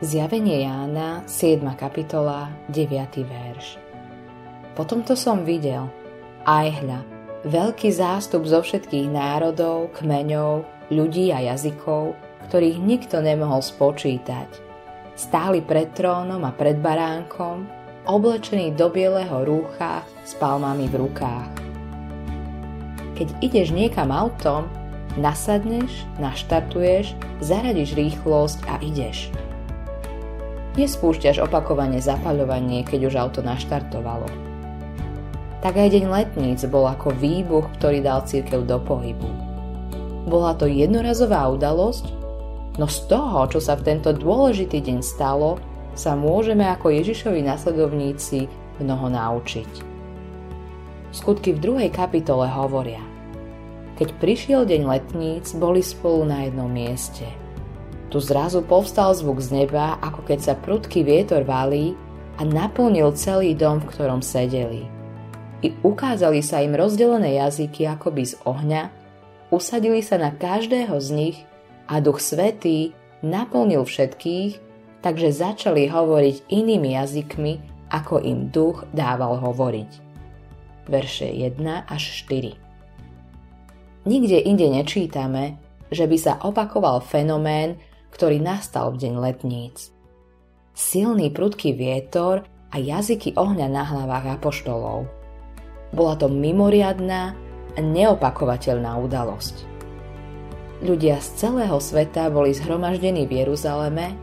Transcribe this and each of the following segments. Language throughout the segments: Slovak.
Zjavenie Jána, 7. kapitola, 9. verš. Potom to som videl, aj hľa, veľký zástup zo všetkých národov, kmeňov, ľudí a jazykov, ktorých nikto nemohol spočítať. Stáli pred trónom a pred baránkom, oblečení do bieleho rúcha s palmami v rukách. Keď ideš niekam autom, nasadneš, naštartuješ, zaradíš rýchlosť a ideš – Nespúšťaš opakovane zapaľovanie, keď už auto naštartovalo. Tak aj deň letníc bol ako výbuch, ktorý dal církev do pohybu. Bola to jednorazová udalosť, no z toho, čo sa v tento dôležitý deň stalo, sa môžeme ako Ježišovi nasledovníci mnoho naučiť. Skutky v druhej kapitole hovoria Keď prišiel deň letníc, boli spolu na jednom mieste – tu zrazu povstal zvuk z neba, ako keď sa prudký vietor valí a naplnil celý dom, v ktorom sedeli. I ukázali sa im rozdelené jazyky akoby z ohňa, usadili sa na každého z nich a Duch Svetý naplnil všetkých, takže začali hovoriť inými jazykmi, ako im Duch dával hovoriť. Verše 1 až 4 Nikde inde nečítame, že by sa opakoval fenomén, ktorý nastal v deň letníc. Silný prudký vietor a jazyky ohňa na hlavách apoštolov. Bola to mimoriadná neopakovateľná udalosť. Ľudia z celého sveta boli zhromaždení v Jeruzaleme,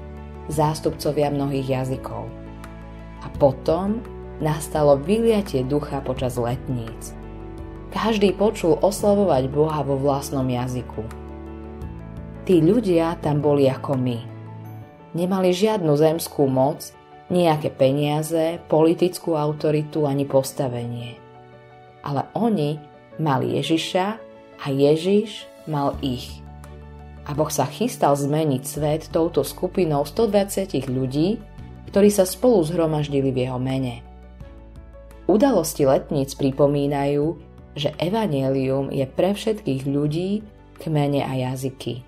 zástupcovia mnohých jazykov. A potom nastalo vyliatie ducha počas letníc. Každý počul oslavovať Boha vo vlastnom jazyku. Tí ľudia tam boli ako my. Nemali žiadnu zemskú moc, nejaké peniaze, politickú autoritu ani postavenie. Ale oni mali Ježiša a Ježiš mal ich. A Boh sa chystal zmeniť svet touto skupinou 120 ľudí, ktorí sa spolu zhromaždili v jeho mene. Udalosti letníc pripomínajú, že evanelium je pre všetkých ľudí, kmene a jazyky.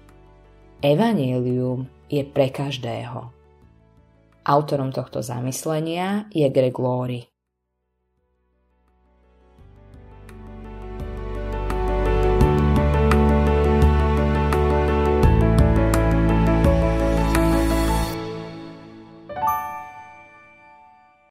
Evangelium je pre každého. Autorom tohto zamyslenia je Greg Laurie.